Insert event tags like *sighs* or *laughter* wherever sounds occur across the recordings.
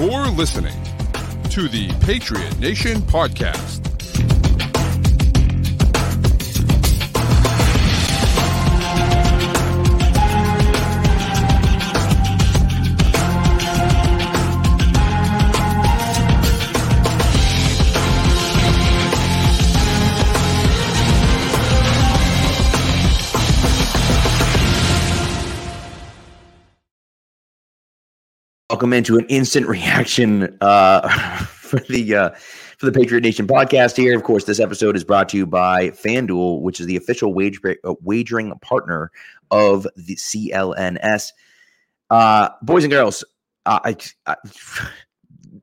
You're listening to the Patriot Nation Podcast. Welcome into an instant reaction uh, *laughs* for the uh, for the Patriot Nation podcast. Here, of course, this episode is brought to you by FanDuel, which is the official wage uh, wagering partner of the CLNS. Uh, boys and girls, I, I,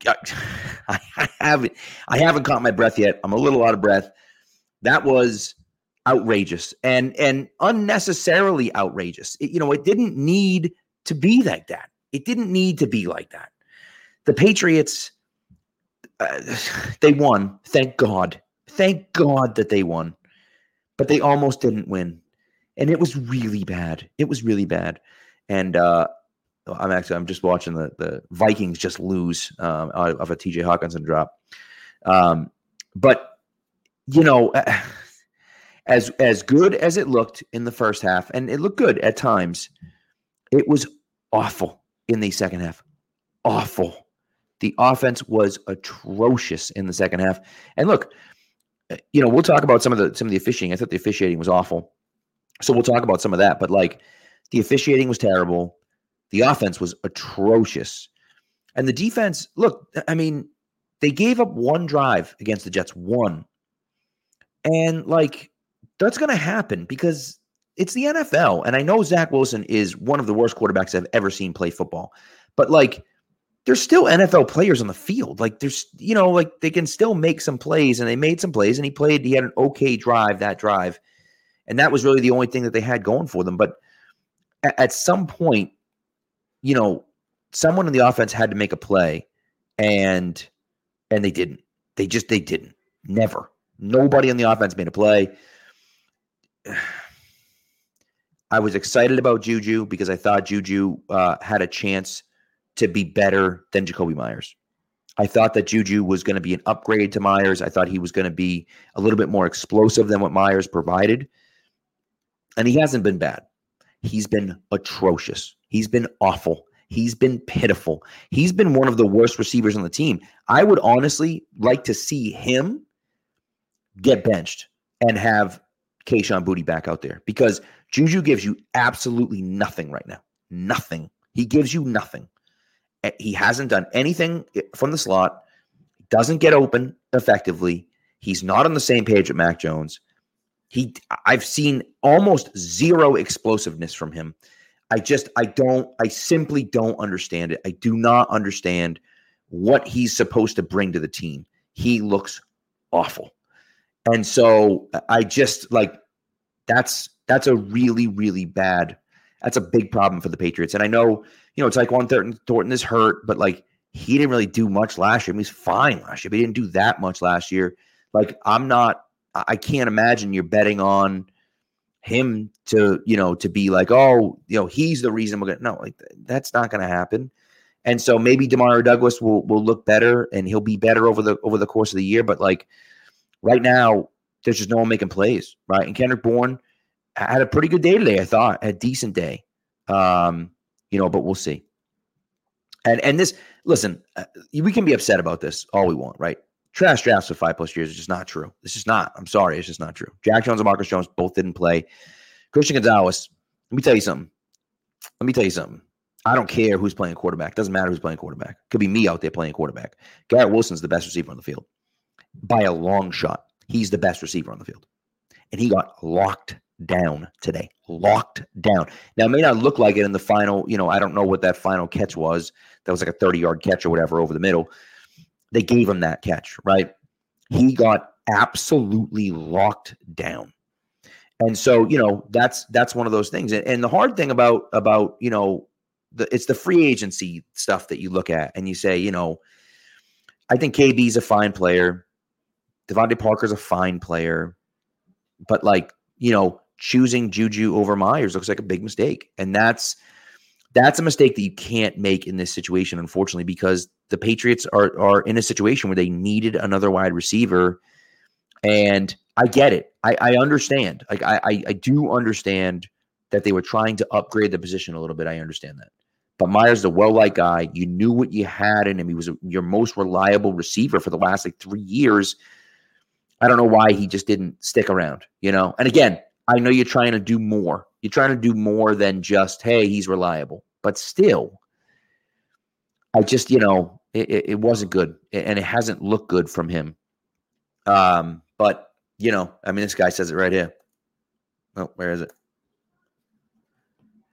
*laughs* I, I haven't I haven't caught my breath yet. I'm a little out of breath. That was outrageous and and unnecessarily outrageous. It, you know, it didn't need to be like that. It didn't need to be like that. The Patriots, uh, *sighs* they won. Thank God. Thank God that they won. But they almost didn't win. And it was really bad. It was really bad. And uh, I'm actually I'm just watching the the Vikings just lose um, of a TJ Hockenson drop. Um, but you know, *sighs* as as good as it looked in the first half, and it looked good at times, it was awful in the second half. Awful. The offense was atrocious in the second half. And look, uh, you know, we'll talk about some of the some of the officiating. I thought the officiating was awful. So we'll talk about some of that, but like the officiating was terrible. The offense was atrocious. And the defense, look, I mean, they gave up one drive against the Jets, one. And like that's going to happen because it's the NFL. And I know Zach Wilson is one of the worst quarterbacks I've ever seen play football. But like there's still NFL players on the field. Like there's, you know, like they can still make some plays and they made some plays and he played, he had an okay drive that drive. And that was really the only thing that they had going for them. But at, at some point, you know, someone in the offense had to make a play and and they didn't. They just they didn't. Never. Nobody on the offense made a play. I was excited about Juju because I thought Juju uh, had a chance to be better than Jakobi Meyers. I thought that Juju was going to be an upgrade to Meyers. I thought he was going to be a little bit more explosive than what Meyers provided. And he hasn't been bad. He's been atrocious. He's been awful. He's been pitiful. He's been one of the worst receivers on the team. I would honestly like to see him get benched and have Kayshon Boutte back out there because Juju gives you absolutely nothing right now. Nothing. He gives you nothing. He hasn't done anything from the slot, doesn't get open effectively. He's not on the same page with Mac Jones. He I've seen almost zero explosiveness from him. I just I don't I simply don't understand it. I do not understand what he's supposed to bring to the team. He looks awful. And so I just like that's that's a really really bad. That's a big problem for the Patriots. And I know you know it's like one Thornton, Thornton is hurt, but like he didn't really do much last year. I mean, he's fine last year, but he didn't do that much last year. Like I'm not. I can't imagine you're betting on him to you know to be like oh you know he's the reason we're gonna no like that's not gonna happen and so maybe Demario Douglas will will look better and he'll be better over the over the course of the year but like right now there's just no one making plays, right? And Kendrick Bourne had a pretty good day today, I thought, a decent day. Um, you know, but we'll see. And and this, listen, uh, we can be upset about this all we want, right? Trash drafts for five plus years is just not true. It's just not. I'm sorry, it's just not true. Jack Jones and Marcus Jones both didn't play. Christian Gonzalez, let me tell you something. Let me tell you something. I don't care who's playing quarterback. Doesn't matter who's playing quarterback. Could be me out there playing quarterback. Garrett Wilson's the best receiver on the field by a long shot he's the best receiver on the field. And he got locked down today. Locked down. Now, it may not look like it in the final, you know, I don't know what that final catch was. That was like a 30 yard catch or whatever over the middle. They gave him that catch, right? He got absolutely locked down. And so, you know, that's that's one of those things. And, and the hard thing about about, you know, the it's the free agency stuff that you look at and you say, you know, I think KB's a fine player. DeVante Parker's a fine player, but like, you know, choosing Juju over Meyers looks like a big mistake. And that's that's a mistake that you can't make in this situation, unfortunately, because the Patriots are are in a situation where they needed another wide receiver, and I get it. I, I understand. Like I, I I do understand that they were trying to upgrade the position a little bit. I understand that. But Meyers the well liked guy. You knew what you had in him. He was a, your most reliable receiver for the last like three years. I don't know why he just didn't stick around, you know? And again, I know you're trying to do more. You're trying to do more than just, hey, he's reliable. But still, I just, you know, it, it wasn't good. And it hasn't looked good from him. Um, but, you know, I mean, this guy says it right here. Oh, where is it?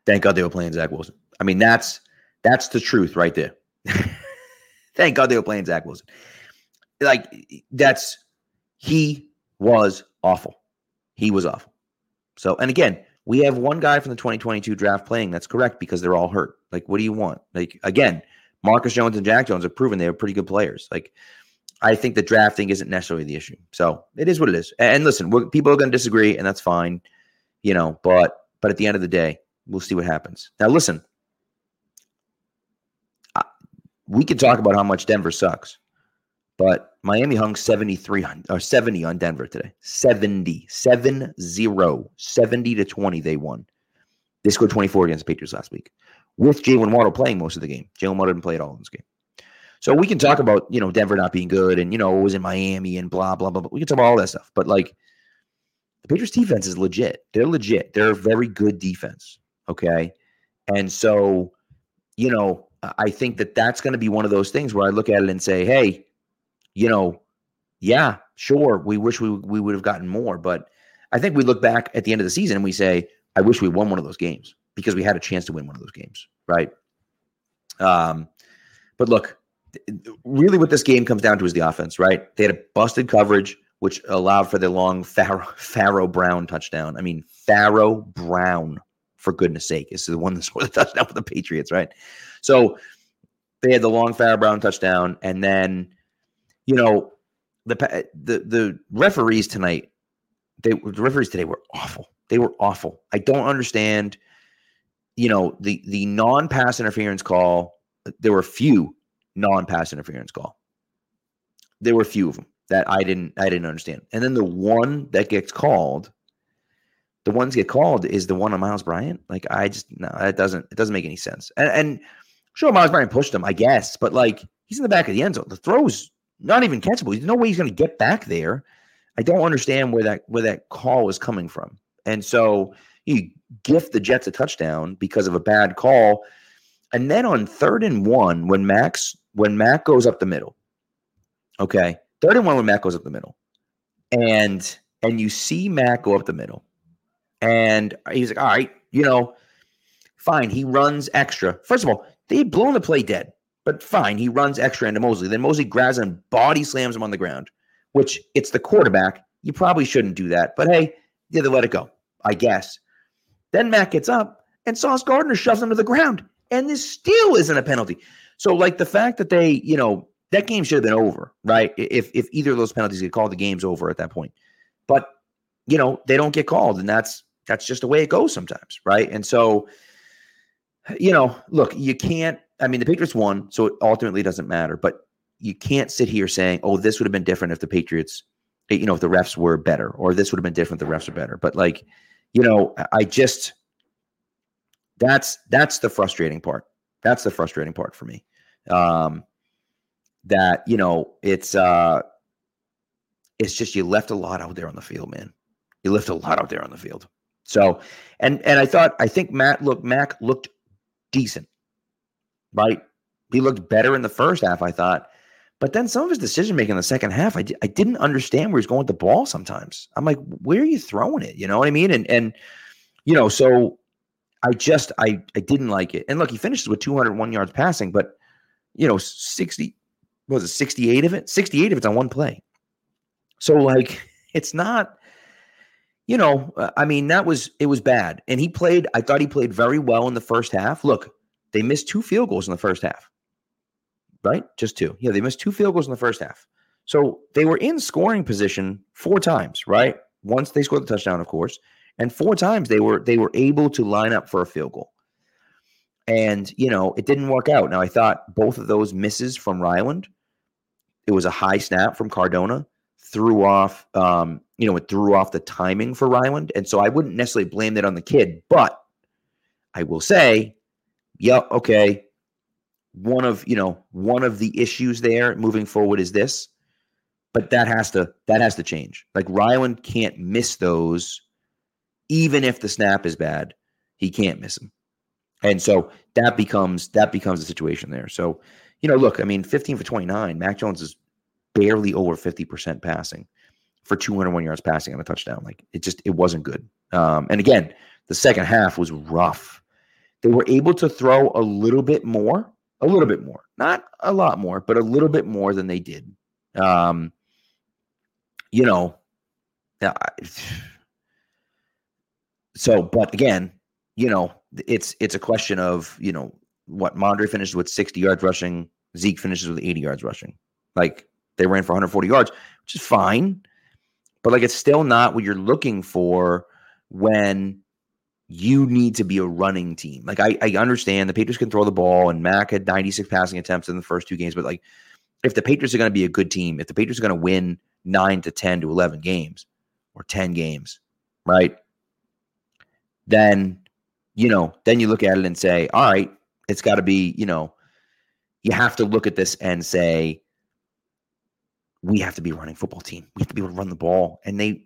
Thank God they were playing Zach Wilson. I mean, that's that's the truth right there. *laughs* Thank God they were playing Zach Wilson. Like that's he was awful. He was awful. So, and again, we have one guy from the 2022 draft playing. That's correct because they're all hurt. Like, what do you want? Like, again, Marcus Jones and Jack Jones have proven they are pretty good players. Like, I think the drafting isn't necessarily the issue. So it is what it is. And listen, people are going to disagree, and that's fine, you know. But but at the end of the day, we'll see what happens. Now, listen, we can talk about how much Denver sucks, but Miami hung 73 on, or 70 on Denver today. 70, 7 0, 70 to 20 they won. They scored 24 against the Patriots last week with Jaylen Waddle playing most of the game. Jaylen Waddle didn't play at all in this game. So we can talk about, you know, Denver not being good and, you know, it was in Miami and blah, blah, blah. blah. We can talk about all that stuff. But like the Patriots defense is legit. They're legit. They're a very good defense. Okay. And so, you know, I think that that's going to be one of those things where I look at it and say, hey, you know, yeah, sure, we wish we we would have gotten more, but I think we look back at the end of the season and we say, I wish we won one of those games because we had a chance to win one of those games, right? Um, but look, really, what this game comes down to is the offense, right? They had a busted coverage, which allowed for the long Pharaoh *laughs* Brown touchdown. I mean, Pharaoh Brown, for goodness sake, is the one that *laughs* scored the touchdown for the Patriots, right? So they had the long Pharaoh Brown touchdown, and then you know the the the referees tonight. They the referees today were awful. They were awful. I don't understand. You know the the non pass interference call. There were a few non pass interference call. There were a few of them that I didn't I didn't understand. And then the one that gets called, the ones get called is the one on Miles Bryant. Like I just no, that doesn't it doesn't make any sense. And, and Sure, Miles Bryant pushed him, I guess, but like he's in the back of the end zone. The throw's not even catchable. There's no way he's going to get back there. I don't understand where that where that call is coming from. And so you gift the Jets a touchdown because of a bad call. And then on third and one, when Max when Mac goes up the middle, okay, third and one when Mac goes up the middle, and and you see Mac go up the middle, and he's like, all right, you know, fine. He runs extra. First of all, they had blown the play dead, but fine. He runs extra into Mosley. Then Mosley grabs him, body slams him on the ground, which it's the quarterback. You probably shouldn't do that. But hey, yeah, they let it go, I guess. Then Matt gets up and Sauce Gardner shoves him to the ground. And this still isn't a penalty. So, like the fact that they, you know, that game should have been over, right? If if either of those penalties get called, the game's over at that point. But you know, they don't get called, and that's that's just the way it goes sometimes, right? And so you know, look, you can't. I mean, the Patriots won, so it ultimately doesn't matter. But you can't sit here saying, "Oh, this would have been different if the Patriots, eh, you know, if the refs were better, or this would have been different if the refs were better." But like, you know, I just that's that's the frustrating part. That's the frustrating part for me. Um, that you know, it's uh, it's just you left a lot out there on the field, man. You left a lot out there on the field. So, and and I thought I think Matt looked Mac looked decent, right? He looked better in the first half, I thought. But then some of his decision making in the second half, I d- I didn't understand where he's going with the ball sometimes. I'm like, where are you throwing it? You know what I mean? And, and you know, so I just, I, I didn't like it. And look, he finishes with 201 yards passing, but, you know, 60, was it 68 of it? 68 of it's on one play. So, like, *laughs* it's not, you know, uh, I mean, that was it was bad. And he played, I thought he played very well in the first half. Look, they missed two field goals in the first half. Right? Just two. Yeah, they missed two field goals in the first half. So they were in scoring position four times, right? Once they scored the touchdown, of course, and four times they were they were able to line up for a field goal. And, you know, it didn't work out. Now, I thought both of those misses from Ryland, it was a high snap from Cardona, threw off, um, you know, it threw off the timing for Ryland. And so I wouldn't necessarily blame that on the kid, but I will say, yeah, okay. One of, you know, one of the issues there moving forward is this, but that has to, that has to change. Like Ryland can't miss those, even if the snap is bad, he can't miss them. And so that becomes that becomes the situation there. So, you know, look, I mean, 15 for 29, Mac Jones is barely over 50% passing for 201 yards passing on a touchdown. Like it just it wasn't good. Um, and again, the second half was rough. They were able to throw a little bit more, a little bit more, not a lot more, but a little bit more than they did. Um, you know, *sighs* so, but again, you know, it's it's a question of you know what Mondre finishes with 60 yards rushing, Zeke finishes with 80 yards rushing. Like they ran for 140 yards, which is fine, but like it's still not what you're looking for when you need to be a running team. Like I, I understand the Patriots can throw the ball, and Mac had 96 passing attempts in the first two games, but like if the Patriots are going to be a good team, if the Patriots are going to win nine to 10 to 11 games or 10 games, right? Then you know, then you look at it and say, all right, it's got to be, you know, you have to look at this and say, we have to be running football team. We have to be able to run the ball. And they, I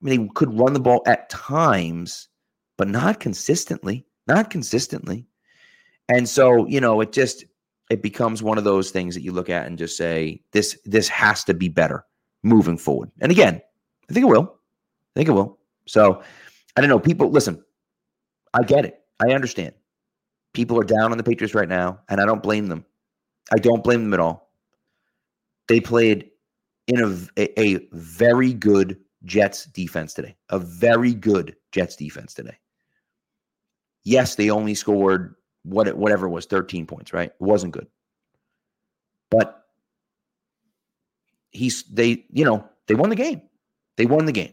mean, they could run the ball at times, but not consistently, not consistently. And so, you know, it just, it becomes one of those things that you look at and just say, this, this has to be better moving forward. And again, I think it will. I think it will. So I don't know. People, listen, I get it. I understand. People are down on the Patriots right now, and I don't blame them. I don't blame them at all. They played in a, a, a very good Jets defense today, a very good Jets defense today. Yes, they only scored what whatever it was, 13 points, right? It wasn't good. But he's they, you know, they won the game. They won the game.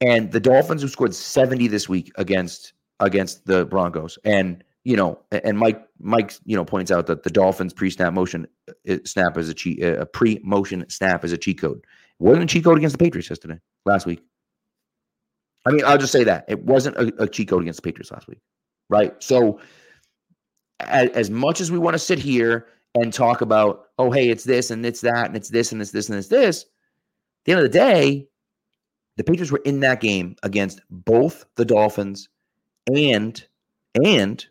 And the Dolphins who scored 70 this week against against the Broncos. And you know, and Mike Mike you know points out that the Dolphins pre-snap motion uh, snap is a cheat uh, a pre-motion snap is a cheat code. It wasn't a cheat code against the Patriots yesterday last week. I mean, I'll just say that it wasn't a, a cheat code against the Patriots last week, right? So, as, as much as we want to sit here and talk about, oh, hey, it's this and it's that and it's this and it's this and it's this, at the end of the day, the Patriots were in that game against both the Dolphins and and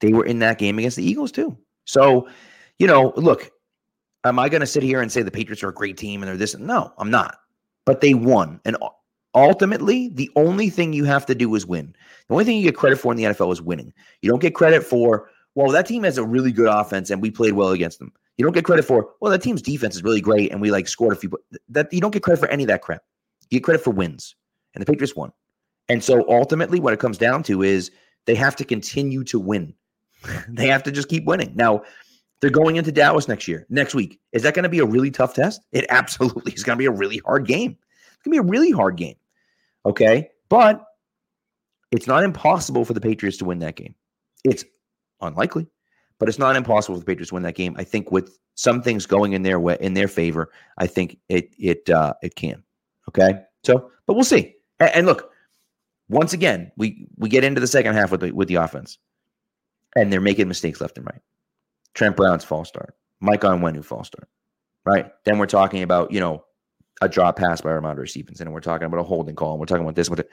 they were in that game against the Eagles too. So, you know, look, am I going to sit here and say the Patriots are a great team and they're this? No, I'm not. But they won. And ultimately, the only thing you have to do is win. The only thing you get credit for in the NFL is winning. You don't get credit for, well, that team has a really good offense and we played well against them. You don't get credit for, well, that team's defense is really great and we like scored a few. That you don't get credit for any of that crap. You get credit for wins, and the Patriots won. And so ultimately, what it comes down to is they have to continue to win. *laughs* they have to just keep winning. Now, they're going into Dallas next year, next week. Is that going to be a really tough test? It *laughs* absolutely is going to be a really hard game. It's going to be a really hard game. Okay. But it's not impossible for the Patriots to win that game. It's unlikely, but it's not impossible for the Patriots to win that game. I think with some things going in their way in their favor, I think it it uh, it can. Okay. So, but we'll see. And, and, look, once again, we we get into the second half with the with the offense, and they're making mistakes left and right. Trent Brown's false start. Mike Onwenu false start. Right. Then we're talking about you know a drop pass by Rhamondre Stevenson, and we're talking about a holding call, and we're talking about this. But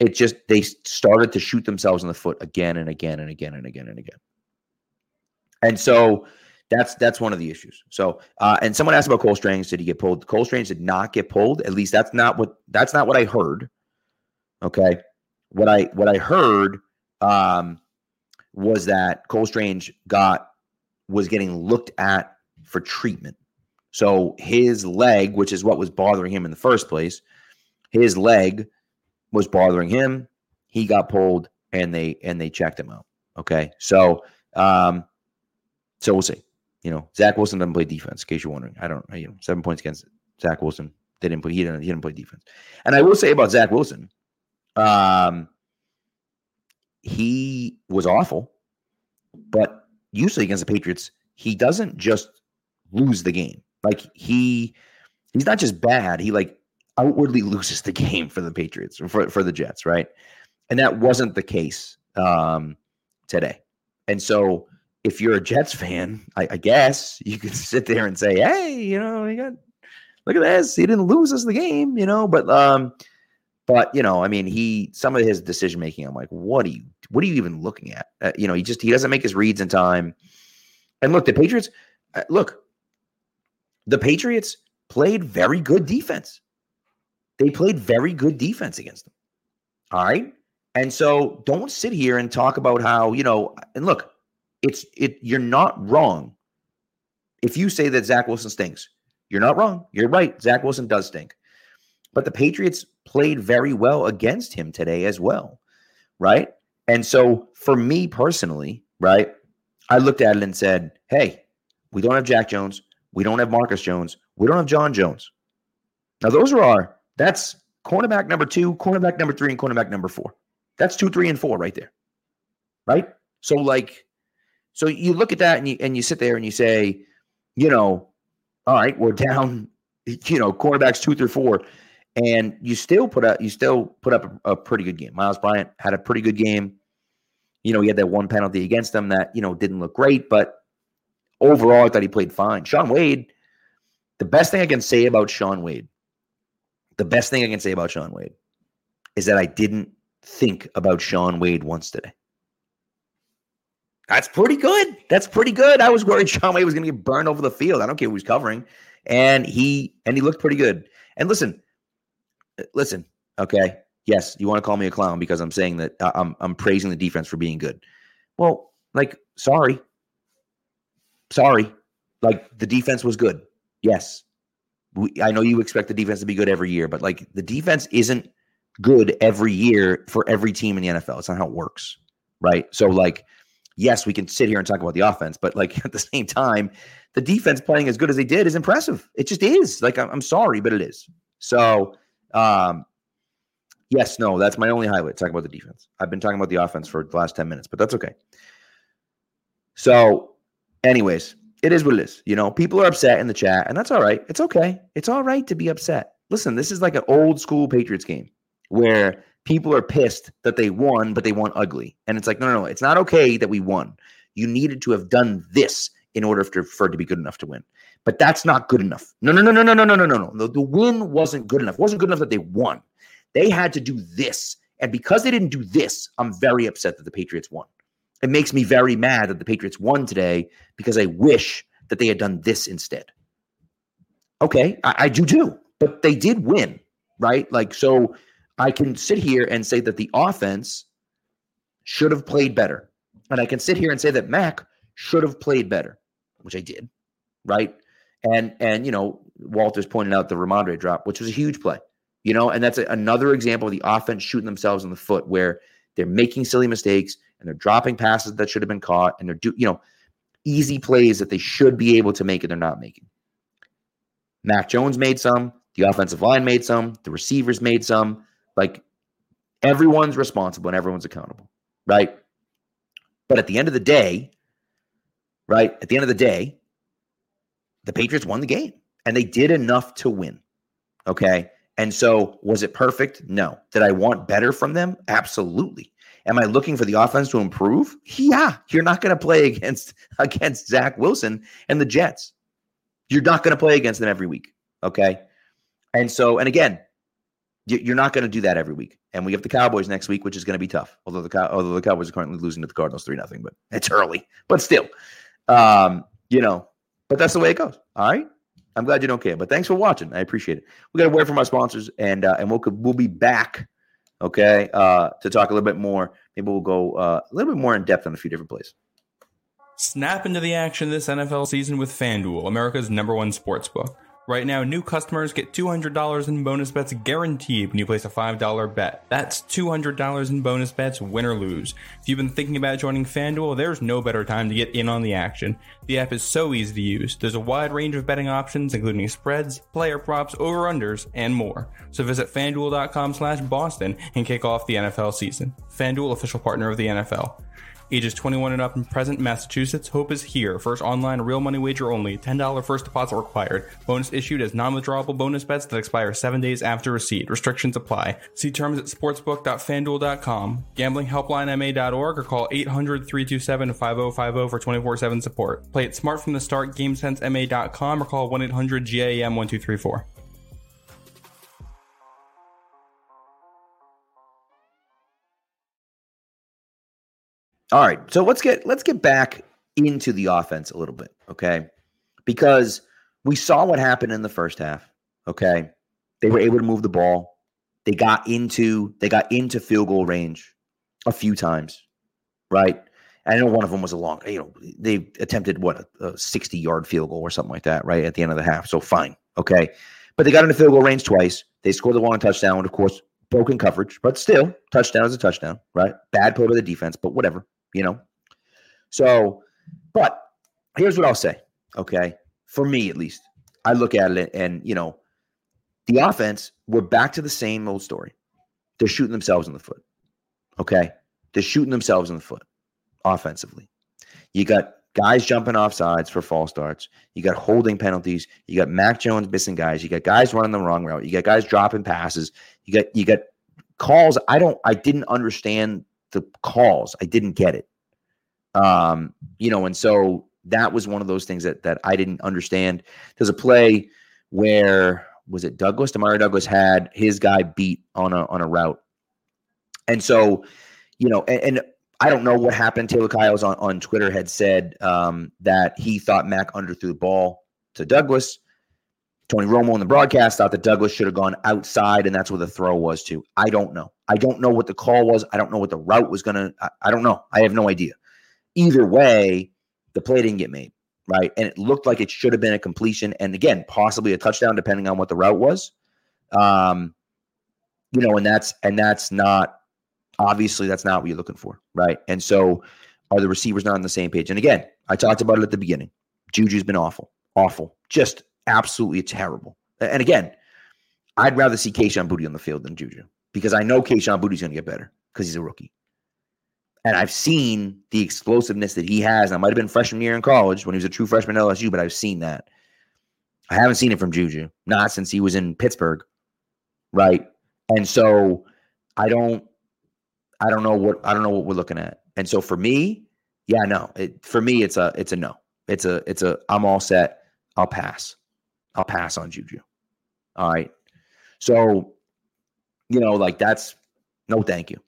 it just they started to shoot themselves in the foot again and again and again and again and again. And so that's that's one of the issues. So, uh, and someone asked about Cole Strange. Did he get pulled? Cole Strange did not get pulled. At least that's not what that's not what I heard. Okay, what I what I heard um, was that Cole Strange got was getting looked at for treatment. So his leg, which is what was bothering him in the first place, his leg was bothering him. He got pulled, and they and they checked him out. Okay, so um, so we'll see. You know, Zach Wilson doesn't play defense. In case you're wondering, I don't. You know, seven points against Zach Wilson. They didn't play. He didn't. He didn't play defense. And I will say about Zach Wilson, um, he was awful, but usually against the Patriots, he doesn't just lose the game. Like he he's not just bad, he like outwardly *laughs* loses the game for the Patriots for for the Jets, right? And that wasn't the case um, today. And so if you're a Jets fan, I, I, guess you could *laughs* sit there and say, "Hey, you know, he got look at this. He didn't lose us the game, you know." But um, but you know, I mean, he some of his decision making, I'm like, what are you, what are you even looking at? Uh, you know, he just he doesn't make his reads in time. And look, the Patriots, uh, look, the Patriots played very good defense. They played very good defense against them. All right. And so don't sit here and talk about how, you know, and look, it's it you're not wrong. If you say that Zach Wilson stinks, you're not wrong. You're right. Zach Wilson does stink. But the Patriots played very well against him today as well. Right. And so for me personally, right, I looked at it and said, hey, we don't have Jack Jones. We don't have Marcus Jones. We don't have John Jones. Now, those are our, that's cornerback number two, cornerback number three, and cornerback number four. That's two, three, and four right there. Right? So, like, so you look at that and you and you sit there and you say, you know, all right, we're down, *laughs* you know, cornerbacks two through four, and you still put up you still put up a, a pretty good game. Miles Bryant had a pretty good game. You know, he had that one penalty against him that you know didn't look great, but overall, I thought he played fine. Shaun Wade, the best thing I can say about Shaun Wade, the best thing I can say about Shaun Wade is that I didn't think about Shaun Wade once today. That's pretty good. That's pretty good. I was worried *laughs* Shaun Wade was going to get burned over the field. I don't care who he's covering, and he and he looked pretty good. And listen, listen, okay, yes, you want to call me a clown because I'm saying that uh, I'm I'm praising the defense for being good. Well, like, sorry, sorry, like the defense was good. Yes, we, I know you expect the defense to be good every year, but like the defense isn't good every year for every team in the NFL. It's not how it works, right? So like, yes, we can sit here and talk about the offense, but like *laughs* at the same time, the defense playing as good as they did is impressive. It just is. Like I'm, I'm sorry, but it is. So um, yes, no, that's my only highlight. Talk about the defense. I've been talking about the offense for the last 10 minutes, but that's okay. So, anyways, it is what it is. You know, people are upset in the chat, and that's all right. It's okay. It's all right to be upset. Listen, this is like an old school Patriots game where people are pissed that they won, but they won ugly. And it's like, no, no, no, it's not okay that we won. You needed to have done this in order for, for it to be good enough to win. But that's not good enough. No, no, no, no, no, no, no, no, no. The, the win wasn't good enough. It wasn't good enough that they won. They had to do this. And because they didn't do this, I'm very upset that the Patriots won. It makes me very mad that the Patriots won today because I wish that they had done this instead. Okay, I, I do too. But they did win, right? Like, so I can sit here and say that the offense should have played better. And I can sit here and say that Mac should have played better, which I did, right? And and you know, Walter's pointed out the Rhamondre drop, which was a huge play. You know, and that's a, another example of the offense shooting themselves in the foot where they're making silly mistakes and they're dropping passes that should have been caught and they're do you know easy plays that they should be able to make and they're not making. Mac Jones made some, the offensive line made some, the receivers made some. Like everyone's responsible and everyone's accountable, right? But at the end of the day, right? At the end of the day, the Patriots won the game and they did enough to win. Okay. And so was it perfect? No. Did I want better from them? Absolutely. Am I looking for the offense to improve? Yeah. You're not going to play *laughs* against against Zach Wilson and the Jets. You're not going to play against them every week. Okay. And so, and again, you're not going to do that every week. And we have the Cowboys next week, which is going to be tough. Although the although the Cowboys are currently losing to the Cardinals three nothing, but it's early. But still, um, you know, but that's the way it goes. All right. I'm glad you don't care. But thanks for watching. I appreciate it. We got a word from our sponsors, and uh, and we'll we'll be back. Okay, uh, to talk a little bit more. Maybe we'll go uh, a little bit more in depth on a few different plays. Snap into the action this NFL season with FanDuel, America's number one sports book. Right now, new customers get $200 in bonus bets guaranteed when you place a $5 bet. That's $200 in bonus bets, win or lose. If you've been thinking about joining FanDuel, there's no better time to get in on the action. The app is so easy to use. There's a wide range of betting options, including spreads, player props, over-unders, and more. So visit FanDuel.com slash Boston and kick off the NFL season. FanDuel, official partner of the NFL. Ages 21 and up and present, Massachusetts. Hope is here. First online, real money wager only. $10 first deposit required. Bonus issued as non-withdrawable bonus bets that expire seven days after receipt. Restrictions apply. See terms at sportsbook.fanduel.com. Gamblinghelplinema.org or call 800-327-5050 for 24-7 support. Play it smart from the start. GameSenseMA.com or call 1-800-GAM-1234. All right. So let's get let's get back into the offense a little bit, okay? Because we saw what happened in the first half, okay? They were able to move the ball. They got into they got into field goal range a few times, right? I know one of them was a long, you know, they attempted what a, a 60 yard field goal or something like that, right? At the end of the half. So fine. Okay. But they got into field goal range twice. They scored the long touchdown, and of course, broken coverage, but still, touchdown is a touchdown, right? Bad play by the defense, but whatever you know? So, but here's what I'll say, okay? For me, at least, I look at it and, you know, the offense, we're back to the same old story. They're shooting themselves in the foot, okay? They're shooting themselves in the foot offensively. You got guys jumping off sides for false starts. You got holding penalties. You got Mac Jones missing guys. You got guys running the wrong route. You got guys dropping passes. You got you got calls. I don't. I didn't understand the calls. I didn't get it. Um, you know, and so that was one of those things that that I didn't understand. There's a play where was it Douglas? Demario Douglas had his guy beat on a on a route. And so, you know, and, and I don't know what happened. Taylor Kyles on, on Twitter had said um, that he thought Mac underthrew the ball to Douglas. Tony Romo in the broadcast thought that Douglas should have gone outside, and that's where the throw was to. I don't know. I don't know what the call was. I don't know what the route was going to. I don't know. I have no idea. Either way, the play didn't get made, right? And it looked like it should have been a completion, and again, possibly a touchdown, depending on what the route was. Um, you know, and that's and that's not obviously that's not what you're looking for, right? And so, are the receivers not on the same page? And again, I talked about it at the beginning. Juju's been awful, awful, just absolutely terrible. And again, I'd rather see Kayshon Boutte on the field than Juju because I know Kayshon Boutte's going to get better because he's a rookie. And I've seen the explosiveness that he has. I might have been freshman year in college when he was a true freshman at LSU, but I've seen that. I haven't seen it from Juju, not since he was in Pittsburgh, right? And so I don't, I don't know what I don't know what we're looking at. And so for me, yeah, no, it, for me it's a it's a no. It's a it's a I'm all set. I'll pass. I'll pass on Juju. All right. So, you know, like that's no thank you.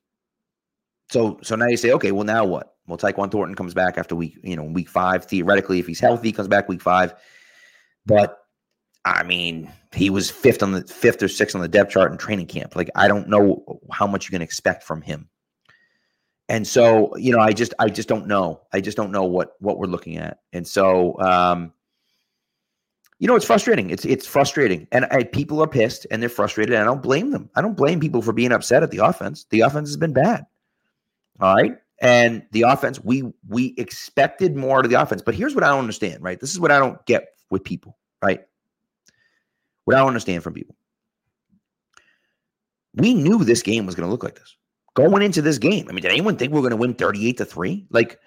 So so now you say, okay, well, now what? Well, Tyquan Thornton comes back after week, you know, week five. Theoretically, if he's healthy, he comes back week five. But I mean, he was fifth on the fifth or sixth on the depth chart in training camp. Like, I don't know how much you can expect from him. And so, you know, I just I just don't know. I just don't know what what we're looking at. And so um you know, it's frustrating. It's it's frustrating, and I, people are pissed and they're frustrated. And I don't blame them. I don't blame people for being upset at the offense. The offense has been bad. All right, and the offense we we expected more of the offense. But here's what I don't understand. Right, this is what I don't get with people. Right, what I don't understand from people. We knew this game was going to look like this going into this game. I mean, did anyone think we were going to win 38 to 3? Like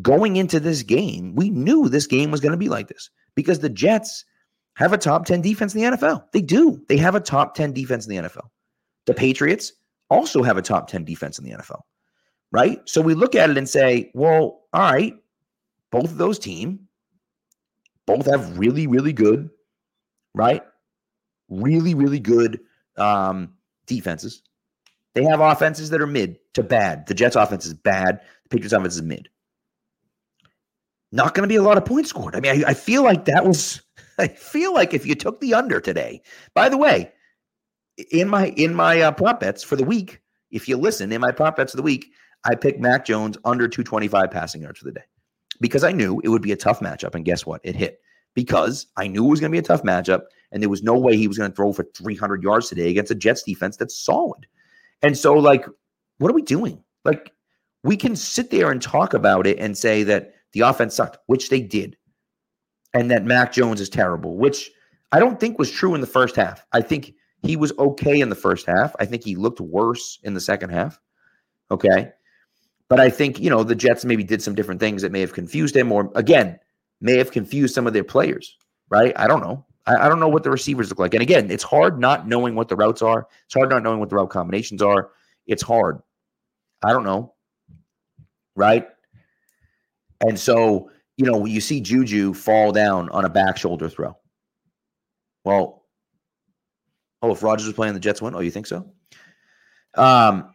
going into this game, we knew this game was going to be like this because the Jets have a top 10 defense in the NFL. They do. They have a top 10 defense in the NFL. The Patriots also have a top 10 defense in the NFL. Right? So we look at it and say, well, all right, both of those teams both have really, really good, right? Really, really good um, defenses. They have offenses that are mid to bad. The Jets offense is bad. The Patriots offense is mid not going to be a lot of points scored. I mean, I, I, feel like that was. *laughs* I feel like if you took the under today. By the way, in my in my uh, prop bets for the week, if you listen in my prop bets of the week, I picked Mac Jones under 225 passing yards for the day because I knew it would be a tough matchup. And guess what? It hit because I knew it was going to be a tough matchup, and there was no way he was going to throw for 300 yards today against a Jets defense that's solid. And so, like, what are we doing? Like, we can sit there and talk about it and say that the offense sucked, which they did, and that Mac Jones is terrible, which I don't think was true in the first half. I think he was okay in the first half. I think he looked worse in the second half. Okay. But I think, you know, the Jets maybe did some different things that may have confused him or, again, may have confused some of their players, right? I don't know. I, I, don't know what the receivers look like. And again, it's hard not knowing what the routes are. It's hard not knowing what the route combinations are. It's hard. I don't know. Right. And so, you know, you see Juju fall down on a back shoulder throw. Well, oh, if Rodgers was playing the Jets win, oh, you think so? Um,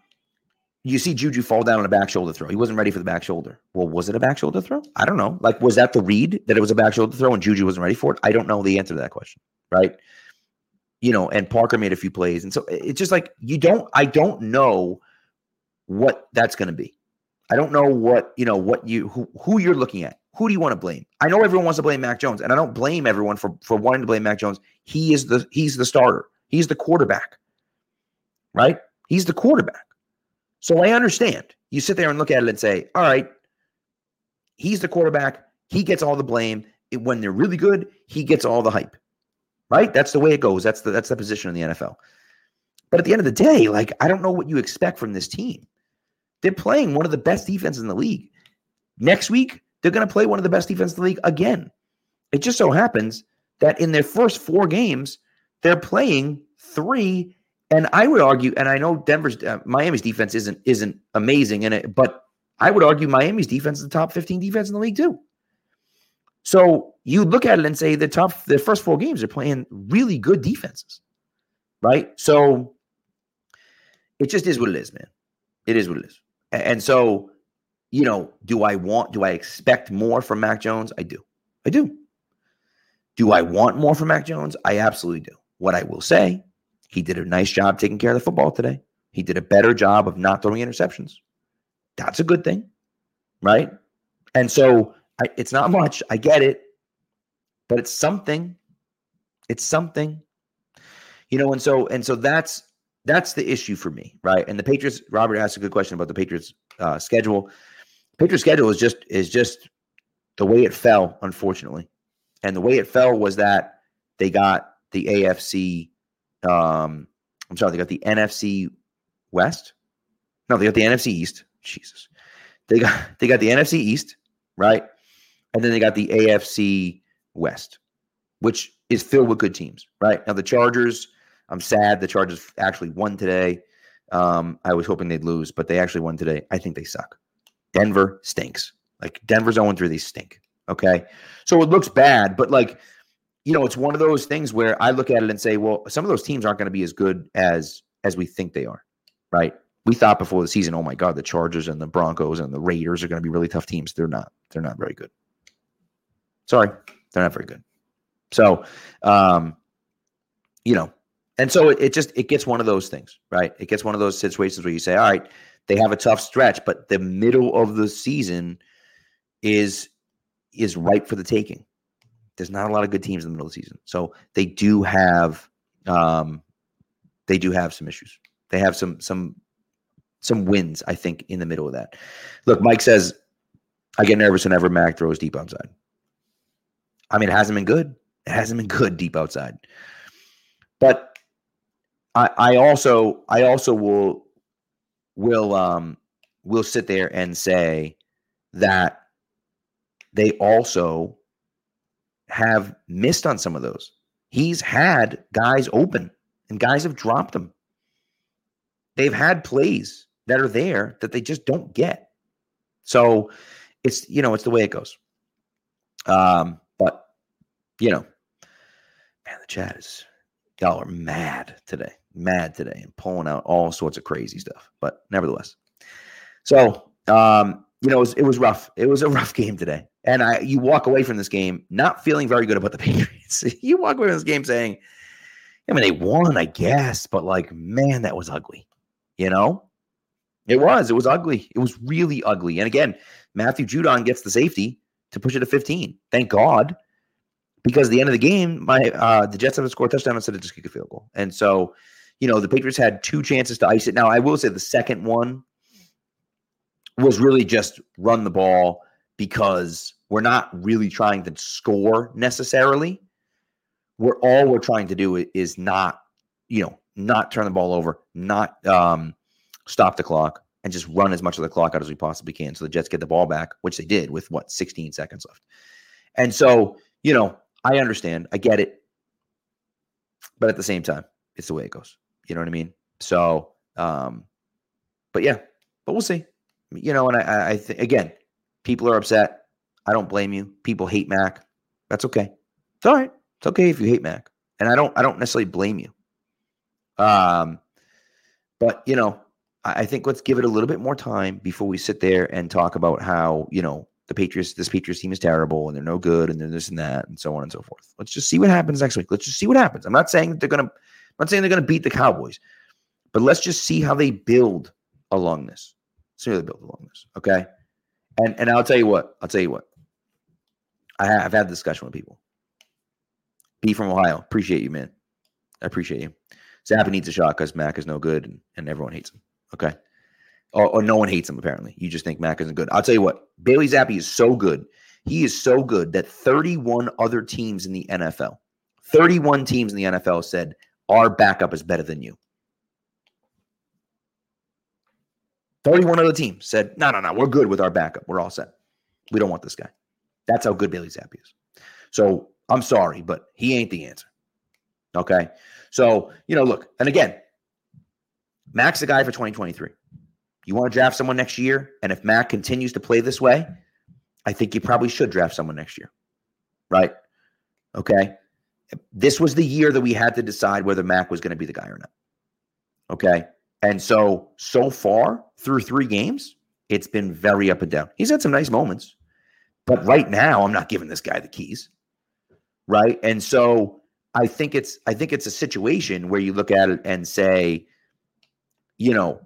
you see Juju fall down on a back shoulder throw. He wasn't ready for the back shoulder. Well, was it a back shoulder throw? I don't know. Like, was that the read that it was a back shoulder throw and Juju wasn't ready for it? I don't know the answer to that question. Right. You know, and Parker made a few plays. And so it's just like, you don't, I don't know what that's going to be. I don't know what, you know, what you, who, who you're looking at. Who do you want to blame? I know everyone wants to blame Mac Jones, and I don't blame everyone for, for wanting to blame Mac Jones. He is the, he's the starter. He's the quarterback. Right. He's the quarterback. So I understand. You sit there and look at it and say, all right, he's the quarterback. He gets all the blame. When they're really good, he gets all the hype. Right? That's the way it goes. That's the that's the position in the NFL. But at the end of the day, like I don't know what you expect from this team. They're playing one of the best defenses in the league. Next week, they're going to play one of the best defenses in the league again. It just so happens that in their first four games, they're playing three and I would argue, and I know Denver's uh, Miami's defense isn't isn't amazing in it, but I would argue Miami's defense is the top 15 defense in the league too. So you look at it and say the top the first four games are playing really good defenses. Right? So it just is what it is, man. It is what it is. And so, you know, do I want, do I expect more from Mac Jones? I do. I do. Do I want more from Mac Jones? I absolutely do. What I will say he did a nice job taking care of the football today. He did a better job of not throwing interceptions. That's a good thing, right? And so I, it's not much. I get it, but it's something. It's something, you know. And so and so that's that's the issue for me, right? And the Patriots. Robert asked a good question about the Patriots uh, schedule. Patriots schedule is just is just the way it fell, unfortunately, and the way it fell was that they got the AFC um, I'm sorry, they got the NFC West. No, they got the NFC East. Jesus, they got they got the NFC East, right? And then they got the AFC West, which is filled with good teams, right? Now the Chargers. I'm sad the Chargers actually won today. Um, I was hoping they'd lose, but they actually won today. I think they suck. Denver stinks. Like Denver's 0 3, they stink. Okay. So it looks bad, but like you know, it's one of those things where I look at it and say, well, some of those teams aren't going to be as good as as we think they are, right? We thought before the season, oh my God, the Chargers and the Broncos and the Raiders are going to be really tough teams. They're not. They're not very good. Sorry, they're not very good. So, um, you know, and so it, it just it gets one of those things, right? It gets one of those situations where you say, all right, they have a tough stretch, but the middle of the season is is ripe for the taking there's not a lot of good teams in the middle of the season. So they do have um, they do have some issues. They have some some some wins, I think, in the middle of that. Look, Mike says, I get nervous whenever Mac throws deep outside. I mean, it hasn't been good. It hasn't been good deep outside. But I, also I also will will um will sit there and say that they also have missed on some of those. He's had guys open and guys have dropped them. They've had plays that are there that they just don't get. So it's, you know, it's the way it goes. Um, but, you know, man, the chat is, y'all are mad today, mad today and pulling out all sorts of crazy stuff. But nevertheless, so, um, you know, it was, it was rough. It was a *laughs* rough game today. And I, you walk away from this game not feeling very good about the *laughs* Patriots. you walk away from this game saying, I mean, they won, I guess, but like, man, that was ugly. You know, it was. It was ugly. It was really ugly. And again, Matthew Judon gets the safety to push it to 15. Thank God. because at the end of the game, my uh, the Jets haven't scored a touchdown instead of just kick a field goal. And so, you know, the Patriots had two chances to ice it. Now, I will say the second one was really just run the ball because we're not really trying to score necessarily. We're all we're trying to do is not, you know, not turn the ball over, not um, stop the clock, and just run as much of the clock out as we possibly can. So the Jets get the ball back, which they did with what 16 seconds left. And so, you know, I understand, I get it, but at the same time, it's the way it goes. You know what I mean? So, um, but yeah, but we'll see. You know, and I, I think again, people are upset. I don't blame you. People hate Mac. That's okay. It's all right. It's okay if you hate Mac, and I don't. I don't necessarily blame you. Um, but you know, I think let's give it a little bit more time before we sit there and talk about how, you know, the Patriots, this Patriots team is terrible and they're no good and they're this and that and so on and so forth. Let's just see what happens next week. Let's just see what happens. I'm not saying that they're gonna Not saying they're gonna beat the Cowboys, but let's just see how they build along this. See how they build along this. Okay. And and I'll tell you what, I'll tell you what. I have, I've had a discussion with people. B from Ohio. Appreciate you, man. I appreciate you. Zappe needs a shot because Mac is no good and, and everyone hates him. Okay. Or, or, no one hates him, apparently. You just think Mac isn't good. I'll tell you what, Bailey Zappe is so good. He is so good that 31 other teams in the NFL, 31 teams in the NFL said, our backup is better than you. 31 other teams said, no, no, no, we're good with our backup. We're all set. We don't want this guy. That's how good Bailey Zappe is. So I'm sorry, but he ain't the answer. Okay. So, you know, look, and again, Mac's the guy for 2023. You want to draft someone next year, and if Mac continues to play this way, I think you probably should draft someone next year. Right? Okay. This was the year that we had to decide whether Mac was going to be the guy or not. Okay. And so, so far through three games, it's been very up and down. He's had some nice moments, but right now, I'm not giving this guy the keys. Right. And so, I think it's I think it's a situation where you look at it and say, you know,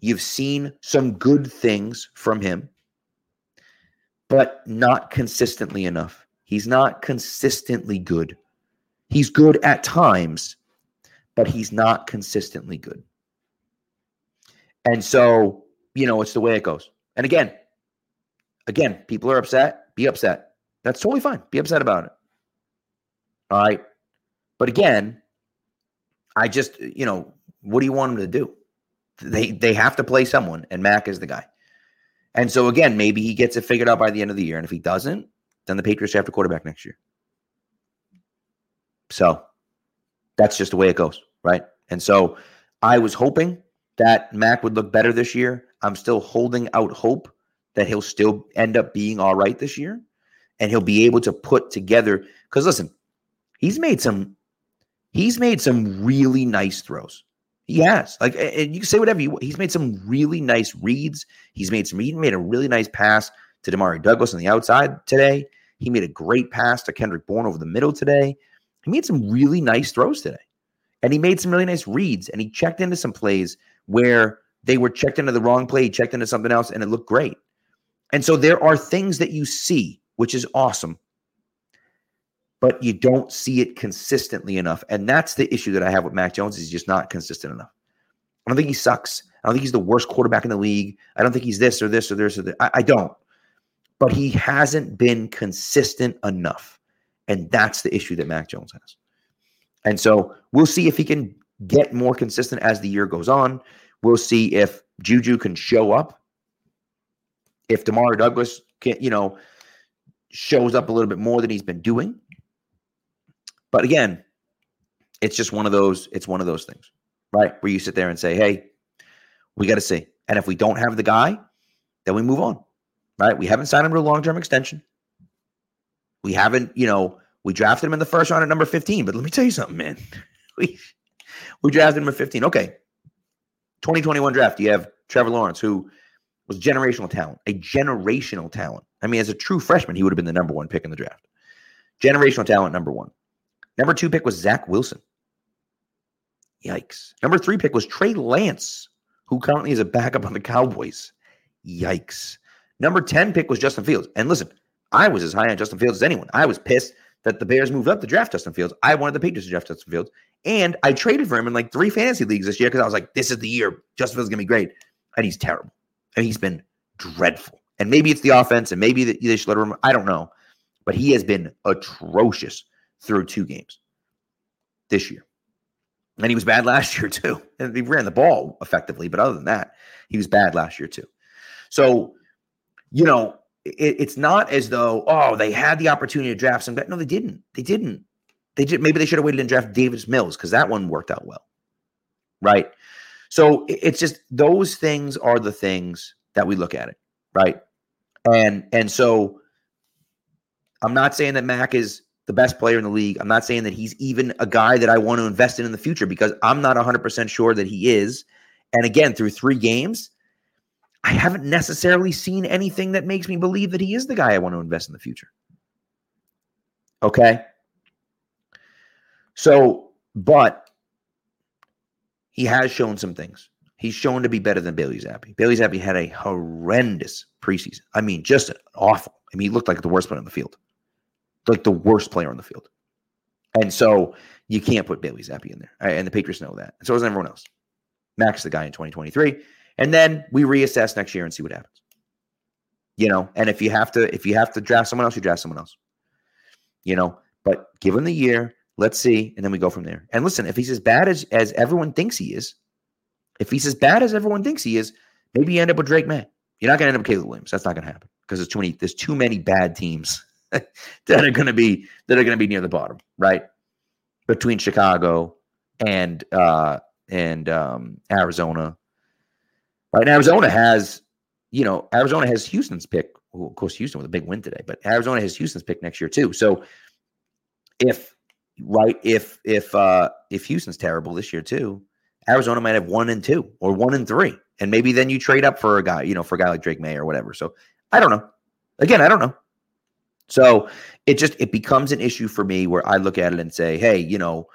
you've seen some good things from him, but not consistently enough. He's not consistently good. He's good at times, but he's not consistently good. And so, you know, it's the way it goes. And again, again, people are upset. Be upset. That's totally fine. Be upset about it. All right. But again, I just, you know, what do you want him to do? They they have to play someone, and Mac is the guy. And so again, maybe he gets it figured out by the end of the year. And if he doesn't, then the Patriots have to quarterback next year. So that's just the way it goes, right? And so I was hoping that Mac would look better this year. I'm still holding out hope that he'll still end up being all right this year and he'll be able to put together because listen, he's made some he's made some really nice throws. He has. Like, and you can say whatever you. He's made some really nice reads. He's made some. He made a really nice pass to Demario Douglas on the outside today. He made a great pass to Kendrick Bourne over the middle today. He made some really nice throws today, and he made some really nice reads. And he checked into some plays where they were checked into the wrong play, He checked into something else, and it looked great. And so there are things that you see, which is awesome but you don't see it consistently enough. And that's the issue that I have with Mac Jones. He's just not consistent enough. I don't think he sucks. I don't think he's the worst quarterback in the league. I don't think he's this or this or this or. I, I don't. But he hasn't been consistent enough. And that's the issue that Mac Jones has. And so we'll see if he can get more consistent as the year goes on. We'll see if Juju can show up. If Demario Douglas can, you know, shows up a little bit more than he's been doing. But again, it's just one of those, it's one of those things, right? Where you sit there and say, hey, we got to see. And if we don't have the guy, then we move on, right? We haven't signed him to a long term extension. We haven't, you know, we drafted him in the first round at number 15. But let me tell you something, man. *laughs* We, we drafted him at 15. Okay. 2021 draft, you have Trevor Lawrence, who was generational talent, a generational talent. I mean, as a true freshman, he would have been the number one pick in the draft. Generational talent, number one. Number two pick was Zach Wilson. Yikes. Number three pick was Trey Lance, who currently is a backup on the Cowboys. Yikes. Number 10 pick was Justin Fields. And listen, I was as high on Justin Fields as anyone. I was pissed that the Bears moved up to draft Justin Fields. I wanted the Patriots to draft Justin Fields. And I traded for him in like three fantasy leagues this year because I was like, this is the year Justin Fields is going to be great. And he's terrible. And he's been dreadful. And maybe it's the offense and maybe they should let him. I don't know. But he has been atrocious through two games this year. And he was bad *laughs* last year too. And he ran the ball effectively. But other than that, he was bad last year too. So, you know, it, it's not as though, oh, they had the opportunity to draft some guy. No, they didn't. They didn't. They did. Maybe they should have waited and drafted Davis Mills because that one worked out well. Right. So it's just those things are the things that we look at it. Right. And and so I'm not saying that Mac is the best player in the league. I'm not saying that he's even a guy that I want to invest in in the future because I'm not 100% sure that he is. And again, through three games, I haven't necessarily seen anything that makes me believe that he is the guy I want to invest in the future. Okay. So, but he has shown some things. He's shown to be better than Bailey Zappe. Bailey Zappe had a horrendous preseason. I mean, just awful. I mean, he looked like the worst player on the field, like the worst player on the field. And so you can't put Bailey Zappe in there. And the Patriots know that. And so does everyone else. Mac's the guy in 2023. And then we reassess next year and see what happens. You know, and if you have to, if you have to draft someone else, you draft someone else. You know, but give him the year, let's see, and then we go from there. And listen, if he's as bad as as everyone thinks he is, if he's as bad as everyone thinks he is, maybe you end up with Drake Maye. You're not going to end up with Caleb Williams. That's not going to happen because there's too many. There's too many bad teams *laughs* that are going to be that are going to be near the bottom, right? Between Chicago and uh and um Arizona Right. Arizona has, you know, Arizona has Houston's pick. Well, of course, Houston with a big win today, but Arizona has Houston's pick next year too. So if right, if if uh if Houston's terrible this year too, Arizona might have one and two or one and three. And maybe then you trade up for a guy, you know, for a guy like Drake Maye or whatever. So I don't know. Again, I don't know. So it just it becomes an issue for me where I look at it and say, hey, you know,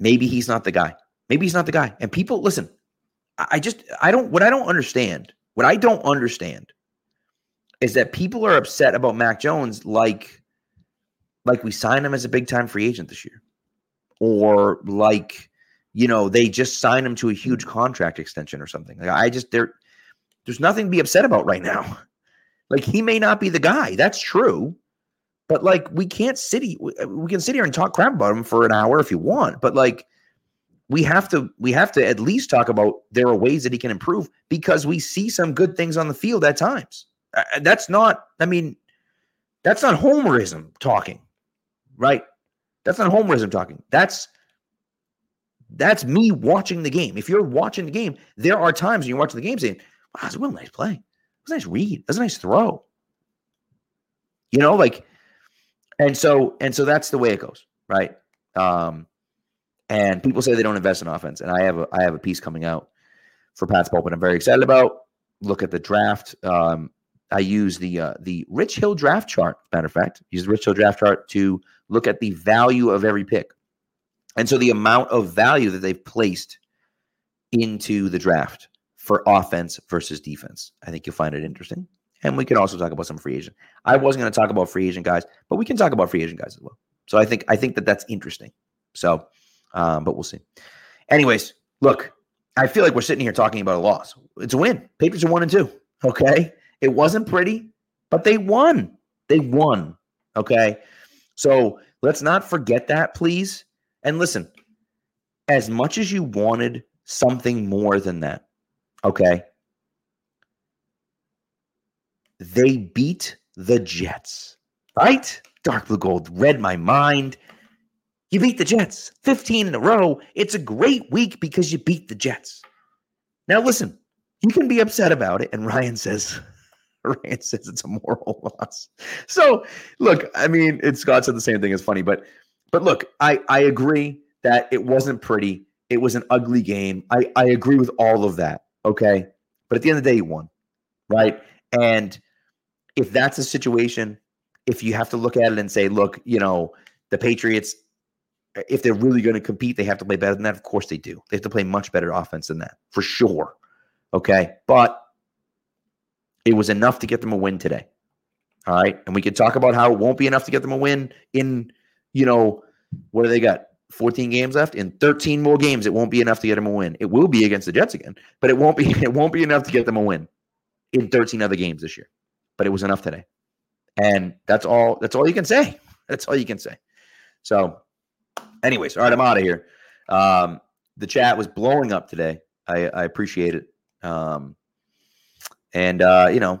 maybe he's not the guy. Maybe he's not the guy. And people listen, I just I don't what I don't understand. What I don't understand is that people are upset about Mac Jones like like we signed him as a big time free agent this year. Or like, you know, they just signed him to a huge contract extension or something. Like I just there there's nothing to be upset about right now. *laughs* Like he may not be the guy. That's true. But like we can't sit we can sit here and talk crap about him for an hour if you want, but like we have to we have to at least talk about there are ways that he can improve because we see some good things on the field at times. Uh, that's not I mean that's not homerism talking. Right? That's not homerism talking. That's that's me watching the game. If you're watching the game, there are times when you're watching the game saying, "Wow, that's a real nice play. That's a nice read. That's a nice throw." You know, like, and so and so that's the way it goes, right? Um, and people say they don't invest in offense, and I have a I have a piece coming out for Pat's Pulpit. I'm very excited about. Look at the draft. Um, I use the uh, the Rich Hill draft chart. Matter of fact, use the Rich Hill draft chart to look at the value of every pick, and so the amount of value that they've placed into the draft for offense versus defense. I think you'll find it interesting. And we can also talk about some free agent. I wasn't going to talk about free agent guys, but we can talk about free agent guys as well. So I think I think that that's interesting. So um, but we'll see. Anyways, look, I feel like we're sitting here talking about a loss. It's a win. Patriots are one and two. Okay. It wasn't pretty, but they won. They won. Okay. So let's not forget that, please. And listen, as much as you wanted something more than that, okay, they beat the Jets, right? Dark blue gold read my mind. You beat the Jets 15 in a row. It's a great week because you beat the Jets. Now, listen, you can be upset about it. And Ryan says, *laughs* Ryan says it's a moral *laughs* loss. So, look, I mean, it's Scott said the same thing. It's funny, but but look, I I agree that it wasn't pretty. It was an ugly game. I I agree with all of that. Okay, but at the end of the day, you won, right? And if that's a situation, if you have to look at it and say, look, you know, the Patriots if they're really going to compete, they have to play better than that. Of course they do. They have to play much better offense than that, for sure. Okay. But it was enough to get them a win today. All right. And we can talk about how it won't be enough to get them a win in, you know, what do they got? 14 games left. In 13 more games, it won't be enough to get them a win. It will be against the Jets again, but it won't be *laughs* it won't be enough to get them a win in 13 other games this year. But it was enough today. And that's all that's all you can say. That's all you can say. So, anyways, all right, I'm out of here. Um, the chat was blowing up today. I, I appreciate it. Um, and uh, you know,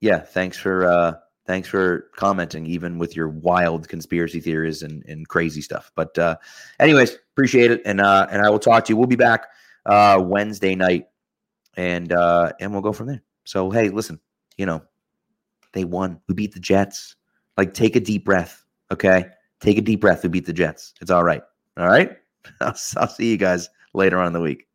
yeah, thanks for uh, thanks for commenting, even with your wild conspiracy theories and, and crazy stuff. But uh, anyways, appreciate it, and uh, and I will talk to you. We'll be back uh, Wednesday night, and uh, and we'll go from there. So hey, listen, you know, they won. We beat the Jets. Like, take a deep breath. Okay. Take a deep breath. We beat the Jets. It's all right. All right. *laughs* I'll, I'll see you guys later on in the week.